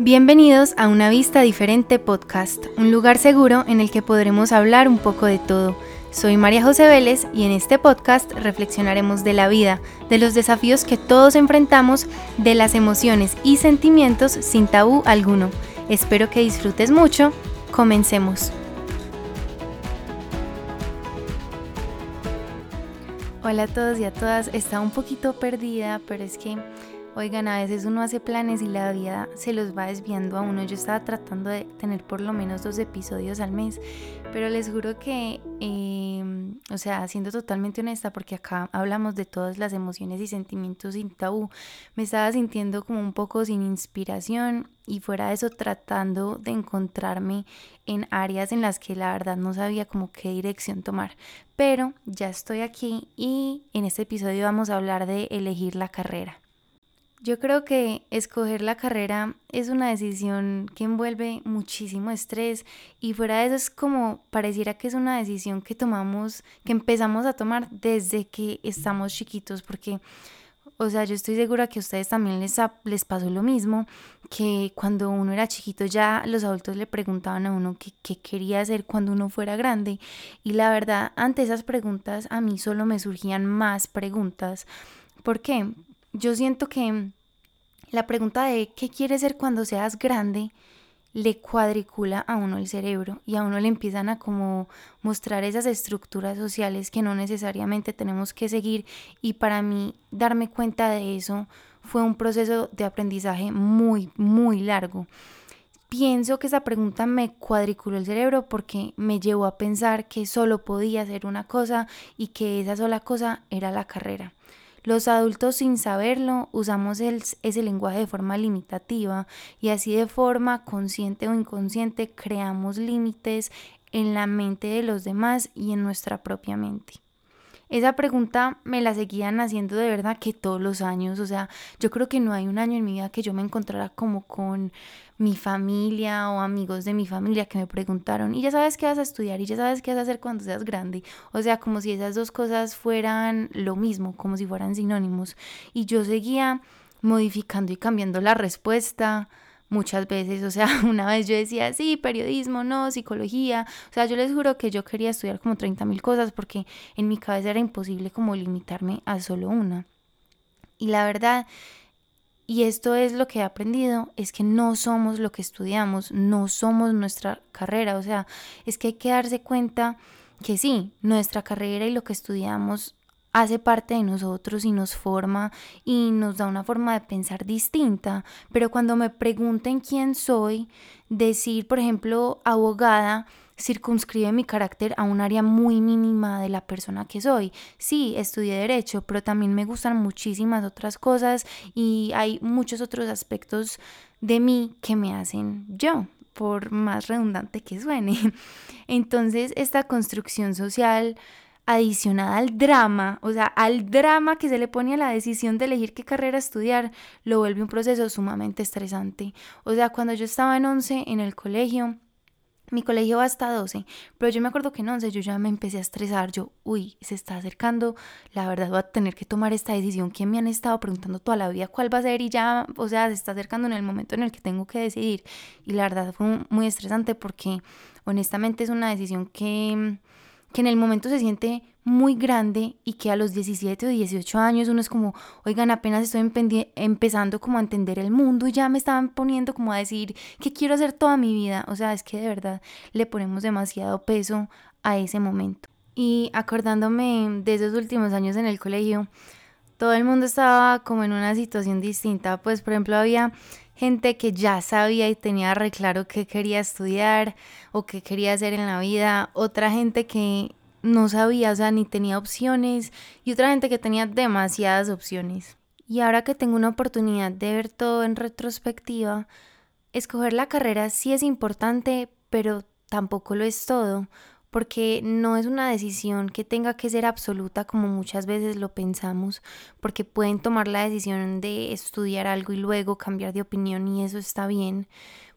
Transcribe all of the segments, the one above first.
Bienvenidos a Una Vista Diferente Podcast, un lugar seguro en el que podremos hablar un poco de todo. Soy María José Vélez y en este podcast reflexionaremos de la vida, de los desafíos que todos enfrentamos, de las emociones y sentimientos sin tabú alguno. Espero que disfrutes mucho. Comencemos. Hola a todos y a todas, estaba un poquito perdida, pero es que, oigan, a veces uno hace planes y la vida se los va desviando a uno. Yo estaba tratando de tener por lo menos dos episodios al mes, pero les juro que, em, o sea, siendo totalmente honesta, porque acá hablamos de todas las emociones y sentimientos sin tabú, me estaba sintiendo como un poco sin inspiración y fuera de eso tratando de encontrarme en áreas en las que la verdad no sabía como qué dirección tomar. Pero ya estoy aquí y en este episodio vamos a hablar de elegir la carrera. Yo creo que escoger la carrera es una decisión que envuelve muchísimo estrés y fuera de eso es como pareciera que es una decisión que tomamos, que empezamos a tomar desde que estamos chiquitos, porque, o sea, yo estoy segura que a ustedes también les, les pasó lo mismo, que cuando uno era chiquito ya los adultos le preguntaban a uno qué, qué quería hacer cuando uno fuera grande y la verdad, ante esas preguntas a mí solo me surgían más preguntas. ¿Por qué? Yo siento que la pregunta de qué quieres ser cuando seas grande le cuadricula a uno el cerebro y a uno le empiezan a como mostrar esas estructuras sociales que no necesariamente tenemos que seguir y para mí darme cuenta de eso fue un proceso de aprendizaje muy muy largo. Pienso que esa pregunta me cuadriculó el cerebro porque me llevó a pensar que solo podía hacer una cosa y que esa sola cosa era la carrera. Los adultos sin saberlo usamos ese lenguaje de forma limitativa y así de forma consciente o inconsciente creamos límites en la mente de los demás y en nuestra propia mente. Esa pregunta me la seguían haciendo de verdad que todos los años, o sea, yo creo que no hay un año en mi vida que yo me encontrara como con mi familia o amigos de mi familia que me preguntaron, y ya sabes qué vas a estudiar, y ya sabes qué vas a hacer cuando seas grande. O sea, como si esas dos cosas fueran lo mismo, como si fueran sinónimos. Y yo seguía modificando y cambiando la respuesta muchas veces, o sea, una vez yo decía, sí, periodismo, no, psicología, o sea, yo les juro que yo quería estudiar como 30 mil cosas porque en mi cabeza era imposible como limitarme a solo una. Y la verdad y esto es lo que he aprendido, es que no somos lo que estudiamos, no somos nuestra carrera, o sea, es que hay que darse cuenta que sí, nuestra carrera y lo que estudiamos hace parte de nosotros y nos forma y nos da una forma de pensar distinta, pero cuando me pregunten quién soy, decir, por ejemplo, abogada, circunscribe mi carácter a un área muy mínima de la persona que soy. Sí, estudié derecho, pero también me gustan muchísimas otras cosas y hay muchos otros aspectos de mí que me hacen yo, por más redundante que suene. Entonces, esta construcción social adicionada al drama, o sea, al drama que se le pone a la decisión de elegir qué carrera estudiar, lo vuelve un proceso sumamente estresante. O sea, cuando yo estaba en 11 en el colegio, mi colegio va hasta 12, pero yo me acuerdo que en 11 yo ya me empecé a estresar, yo, uy, se está acercando, la verdad voy a tener que tomar esta decisión que me han estado preguntando toda la vida cuál va a ser y ya, o sea, se está acercando en el momento en el que tengo que decidir. Y la verdad fue muy estresante porque honestamente es una decisión que que en el momento se siente muy grande y que a los 17 o 18 años uno es como, oigan, apenas estoy empezando como a entender el mundo y ya me estaban poniendo como a decir que quiero hacer toda mi vida. O sea, es que de verdad le ponemos demasiado peso a ese momento. Y acordándome de esos últimos años en el colegio, todo el mundo estaba como en una situación distinta. Pues, por ejemplo, había gente que ya sabía y tenía reclaro qué quería estudiar o qué quería hacer en la vida, otra gente que no sabía, o sea, ni tenía opciones y otra gente que tenía demasiadas opciones. Y ahora que tengo una oportunidad de ver todo en retrospectiva, escoger la carrera sí es importante, pero tampoco lo es todo, porque no es una decisión que tenga que ser absoluta como muchas veces lo pensamos, porque pueden tomar la decisión de estudiar algo y luego cambiar de opinión y eso está bien,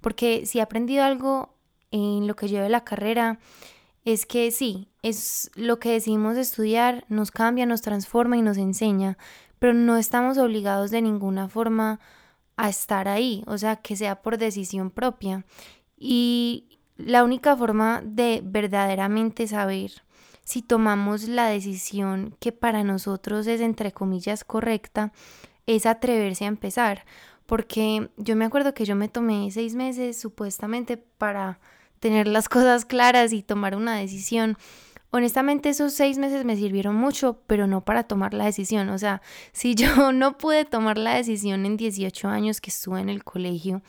porque si he aprendido algo en lo que lleve la carrera, es que sí, es lo que decidimos estudiar, nos cambia, nos transforma y nos enseña, pero no estamos obligados de ninguna forma a estar ahí, o sea, que sea por decisión propia. Y la única forma de verdaderamente saber si tomamos la decisión que para nosotros es entre comillas correcta, es atreverse a empezar. Porque yo me acuerdo que yo me tomé seis meses supuestamente para tener las cosas claras y tomar una decisión. Honestamente esos seis meses me sirvieron mucho, pero no para tomar la decisión. O sea, si yo no pude tomar la decisión en 18 años que estuve en el colegio,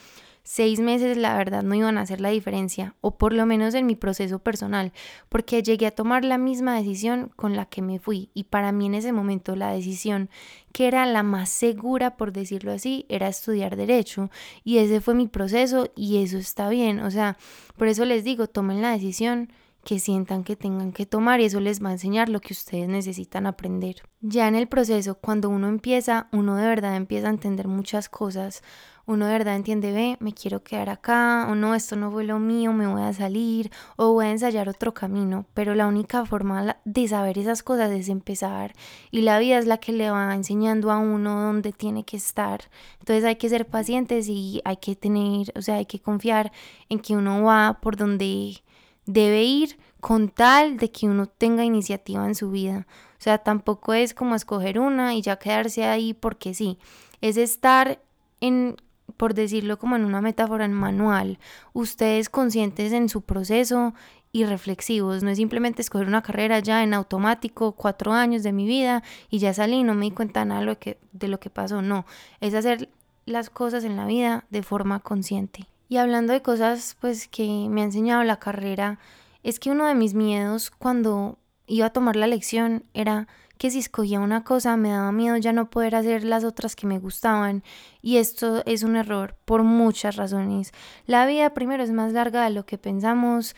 seis meses la verdad no iban a hacer la diferencia, o por lo menos en mi proceso personal, porque llegué a tomar la misma decisión con la que me fui y para mí en ese momento la decisión que era la más segura, por decirlo así, era estudiar derecho y ese fue mi proceso y eso está bien, o sea, por eso les digo, tomen la decisión que sientan que tengan que tomar y eso les va a enseñar lo que ustedes necesitan aprender. Ya en el proceso, cuando uno empieza, uno de verdad empieza a entender muchas cosas, uno de verdad entiende, ve, me quiero quedar acá, o no, esto no fue lo mío, me voy a salir, o voy a ensayar otro camino, pero la única forma de saber esas cosas es empezar, y la vida es la que le va enseñando a uno dónde tiene que estar, entonces hay que ser pacientes y hay que tener, o sea, hay que confiar en que uno va por donde debe ir con tal de que uno tenga iniciativa en su vida. O sea, tampoco es como escoger una y ya quedarse ahí porque sí. Es estar en por decirlo como en una metáfora en manual, ustedes conscientes en su proceso y reflexivos. No es simplemente escoger una carrera ya en automático, cuatro años de mi vida y ya salí, no me di cuenta nada de lo que, de lo que pasó. No, es hacer las cosas en la vida de forma consciente. Y hablando de cosas pues que me ha enseñado la carrera, es que uno de mis miedos cuando iba a tomar la lección era que si escogía una cosa me daba miedo ya no poder hacer las otras que me gustaban y esto es un error por muchas razones. La vida primero es más larga de lo que pensamos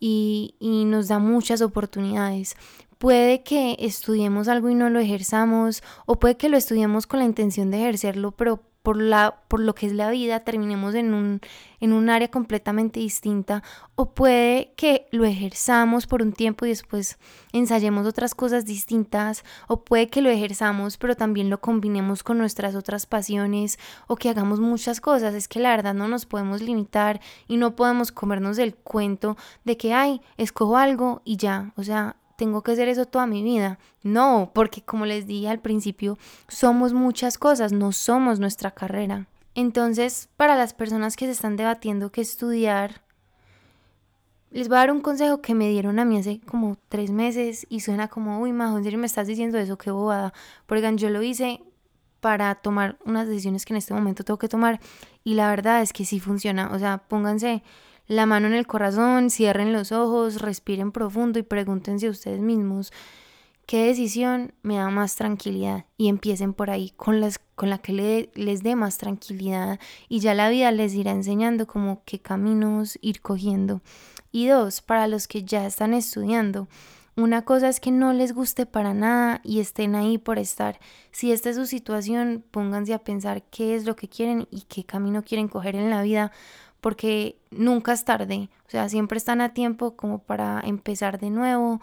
y, y nos da muchas oportunidades. Puede que estudiemos algo y no lo ejerzamos o puede que lo estudiemos con la intención de ejercerlo pero por, la, por lo que es la vida, terminemos en un, en un área completamente distinta, o puede que lo ejerzamos por un tiempo y después ensayemos otras cosas distintas, o puede que lo ejerzamos pero también lo combinemos con nuestras otras pasiones, o que hagamos muchas cosas. Es que la verdad no nos podemos limitar y no podemos comernos el cuento de que, ay, escojo algo y ya, o sea, tengo que hacer eso toda mi vida. No, porque como les dije al principio, somos muchas cosas, no somos nuestra carrera. Entonces, para las personas que se están debatiendo qué estudiar, les voy a dar un consejo que me dieron a mí hace como tres meses y suena como, uy, Majo, ¿en me estás diciendo eso? Qué bobada. Porque yo lo hice para tomar unas decisiones que en este momento tengo que tomar y la verdad es que sí funciona. O sea, pónganse la mano en el corazón, cierren los ojos, respiren profundo y pregúntense a ustedes mismos qué decisión me da más tranquilidad y empiecen por ahí con, las, con la que les dé más tranquilidad y ya la vida les irá enseñando como qué caminos ir cogiendo. Y dos, para los que ya están estudiando, una cosa es que no les guste para nada y estén ahí por estar. Si esta es su situación, pónganse a pensar qué es lo que quieren y qué camino quieren coger en la vida, porque nunca es tarde, o sea, siempre están a tiempo como para empezar de nuevo,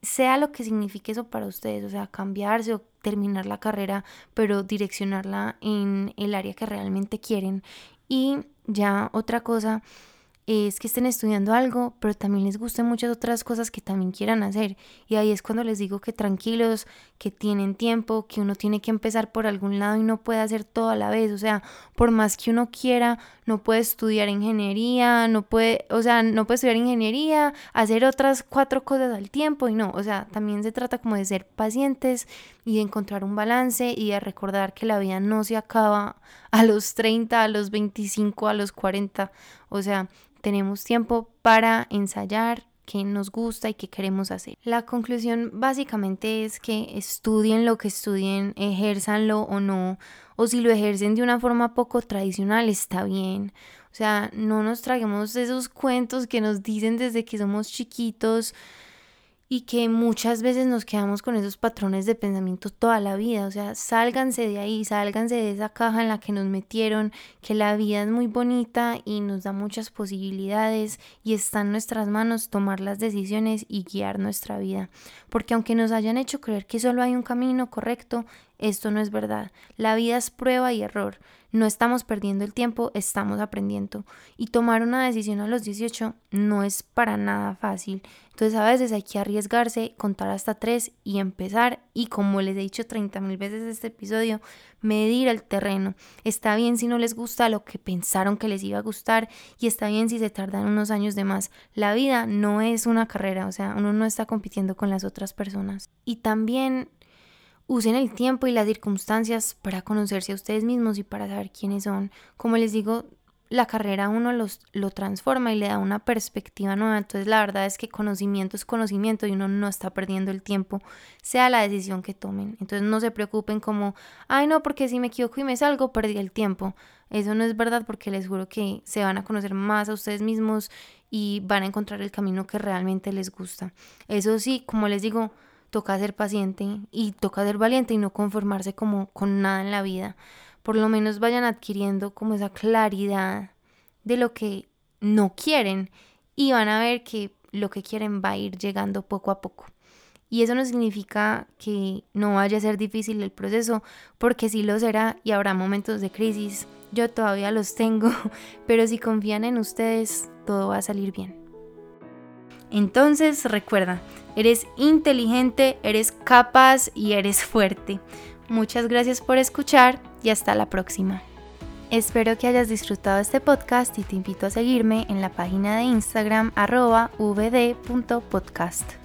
sea lo que signifique eso para ustedes, o sea, cambiarse o terminar la carrera, pero direccionarla en el área que realmente quieren. Y ya otra cosa es que estén estudiando algo, pero también les gusten muchas otras cosas que también quieran hacer. Y ahí es cuando les digo que tranquilos, que tienen tiempo, que uno tiene que empezar por algún lado y no puede hacer todo a la vez. O sea, por más que uno quiera, no puede estudiar ingeniería, no puede, o sea, no puede estudiar ingeniería, hacer otras cuatro cosas al tiempo y no. O sea, también se trata como de ser pacientes y de encontrar un balance y de recordar que la vida no se acaba a los 30, a los 25, a los 40. O sea, tenemos tiempo para ensayar qué nos gusta y qué queremos hacer. La conclusión básicamente es que estudien lo que estudien, ejérzanlo o no, o si lo ejercen de una forma poco tradicional, está bien. O sea, no nos traguemos esos cuentos que nos dicen desde que somos chiquitos y que muchas veces nos quedamos con esos patrones de pensamiento toda la vida. O sea, sálganse de ahí, sálganse de esa caja en la que nos metieron, que la vida es muy bonita y nos da muchas posibilidades y está en nuestras manos tomar las decisiones y guiar nuestra vida. Porque aunque nos hayan hecho creer que solo hay un camino correcto, esto no es verdad. La vida es prueba y error. No estamos perdiendo el tiempo, estamos aprendiendo. Y tomar una decisión a los 18 no es para nada fácil. Entonces a veces hay que arriesgarse, contar hasta tres y empezar. Y como les he dicho 30 mil veces en este episodio, medir el terreno. Está bien si no les gusta lo que pensaron que les iba a gustar y está bien si se tardan unos años de más. La vida no es una carrera, o sea, uno no está compitiendo con las otras personas. Y también Usen el tiempo y las circunstancias para conocerse a ustedes mismos y para saber quiénes son. Como les digo, la carrera uno los, lo transforma y le da una perspectiva nueva. Entonces la verdad es que conocimiento es conocimiento y uno no está perdiendo el tiempo, sea la decisión que tomen. Entonces no se preocupen como, ay no, porque si me equivoco y me salgo, perdí el tiempo. Eso no es verdad porque les juro que se van a conocer más a ustedes mismos y van a encontrar el camino que realmente les gusta. Eso sí, como les digo, toca ser paciente y toca ser valiente y no conformarse como con nada en la vida. Por lo menos vayan adquiriendo como esa claridad de lo que no quieren y van a ver que lo que quieren va a ir llegando poco a poco. Y eso no significa que no vaya a ser difícil el proceso, porque sí lo será y habrá momentos de crisis. Yo todavía los tengo, pero si confían en ustedes, todo va a salir bien. Entonces recuerda, eres inteligente, eres capaz y eres fuerte. Muchas gracias por escuchar y hasta la próxima. Espero que hayas disfrutado este podcast y te invito a seguirme en la página de Instagram arroba vd.podcast.